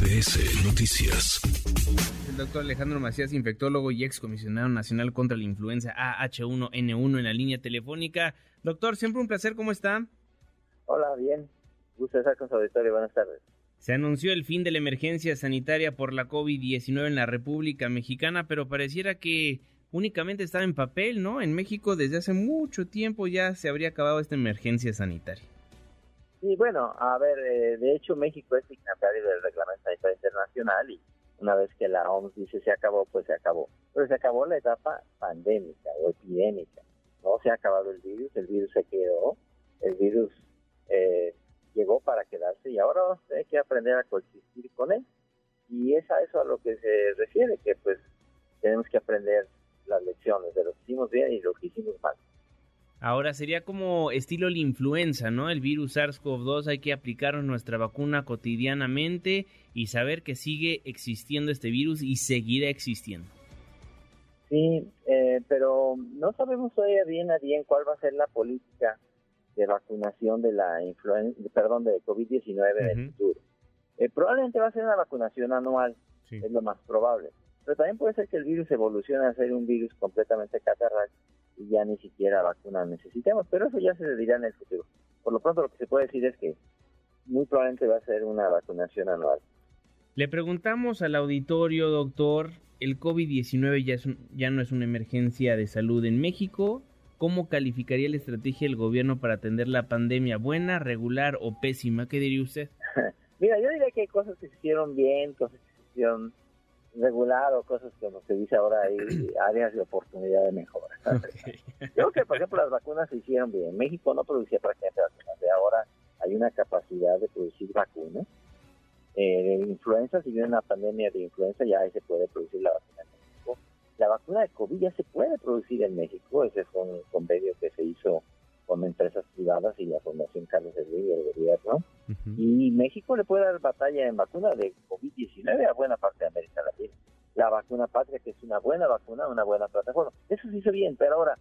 MBS Noticias. El doctor Alejandro Macías, infectólogo y excomisionado nacional contra la influenza AH1N1 en la línea telefónica. Doctor, siempre un placer, ¿cómo está? Hola, bien. Gusto estar con su auditorio. Buenas tardes. Se anunció el fin de la emergencia sanitaria por la COVID-19 en la República Mexicana, pero pareciera que únicamente estaba en papel, ¿no? En México desde hace mucho tiempo ya se habría acabado esta emergencia sanitaria. Sí, bueno, a ver, eh, de hecho México es signatario del Reglamento Sanitario Internacional y una vez que la OMS dice se acabó, pues se acabó. Pero se acabó la etapa pandémica o epidémica. No se ha acabado el virus, el virus se quedó, el virus eh, llegó para quedarse y ahora vamos que aprender a coexistir con él. Y es a eso a lo que se refiere, que pues tenemos que aprender las lecciones de lo que hicimos bien y lo que hicimos mal. Ahora sería como estilo la influenza, ¿no? El virus SARS-CoV-2 hay que aplicar nuestra vacuna cotidianamente y saber que sigue existiendo este virus y seguirá existiendo. Sí, eh, pero no sabemos todavía bien a bien cuál va a ser la política de vacunación de la influenza, perdón, de COVID-19 en el futuro. Eh, probablemente va a ser una vacunación anual, es lo más probable. Pero también puede ser que el virus evolucione a ser un virus completamente catarral y ya ni siquiera vacuna necesitemos, pero eso ya se dirá en el futuro. Por lo pronto lo que se puede decir es que muy probablemente va a ser una vacunación anual. Le preguntamos al auditorio, doctor, el COVID-19 ya, ya no es una emergencia de salud en México. ¿Cómo calificaría la estrategia del gobierno para atender la pandemia? ¿Buena, regular o pésima? ¿Qué diría usted? Mira, yo diría que hay cosas que se hicieron bien, cosas que se hicieron regular o cosas como se dice ahora hay áreas de oportunidad de mejora. Yo creo que, por ejemplo, las vacunas se hicieron bien. México no producía prácticamente vacunas, de ahora hay una capacidad de producir vacunas. Eh, de influenza, si viene una pandemia de influenza, ya se puede producir la vacuna en México. La vacuna de COVID ya se puede producir en México, ese fue un convenio que se hizo con empresas privadas y la Fundación Carlos Slim y el gobierno. Y México le puede dar batalla en vacuna de COVID-19 a buena parte de Latina. La vacuna patria, que es una buena vacuna, una buena plataforma. Eso se hizo bien, pero ahora,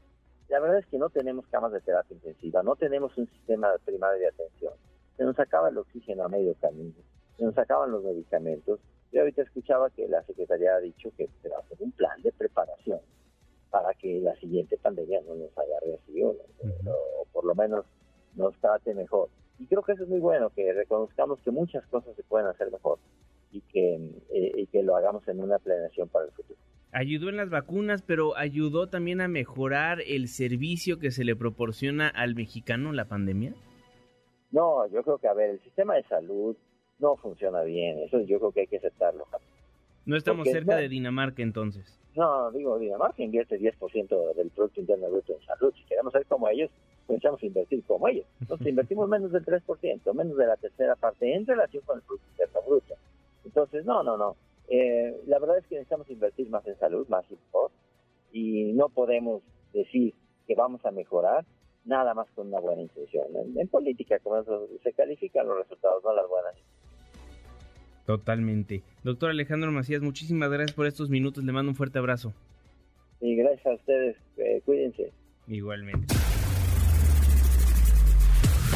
la verdad es que no tenemos camas de terapia intensiva, no tenemos un sistema primario de atención. Se nos acaba el oxígeno a medio camino, se nos acaban los medicamentos. Yo ahorita escuchaba que la Secretaría ha dicho que se va a hacer un plan de preparación para que la siguiente pandemia no nos agarre así o, por lo menos nos trate mejor. Y creo que eso es muy bueno, que reconozcamos que muchas cosas se pueden hacer mejor y que, eh, y que lo hagamos en una planeación para el futuro. Ayudó en las vacunas, pero ayudó también a mejorar el servicio que se le proporciona al mexicano la pandemia. No, yo creo que, a ver, el sistema de salud no funciona bien, eso yo creo que hay que aceptarlo. No estamos cerca de Dinamarca entonces. No, digo, Dinamarca invierte 10% del Producto Interno Bruto en salud. Si queremos ser como ellos, pensamos invertir como ellos. Entonces invertimos menos del 3%, menos de la tercera parte en relación con el Producto Interno Bruto. Entonces, no, no, no. Eh, la verdad es que necesitamos invertir más en salud, más y mejor. Y no podemos decir que vamos a mejorar nada más con una buena intención. En, política, como eso, se califican los resultados, no las buenas. Totalmente. Doctor Alejandro Macías, muchísimas gracias por estos minutos. Le mando un fuerte abrazo. Y gracias a ustedes. Eh, cuídense. Igualmente.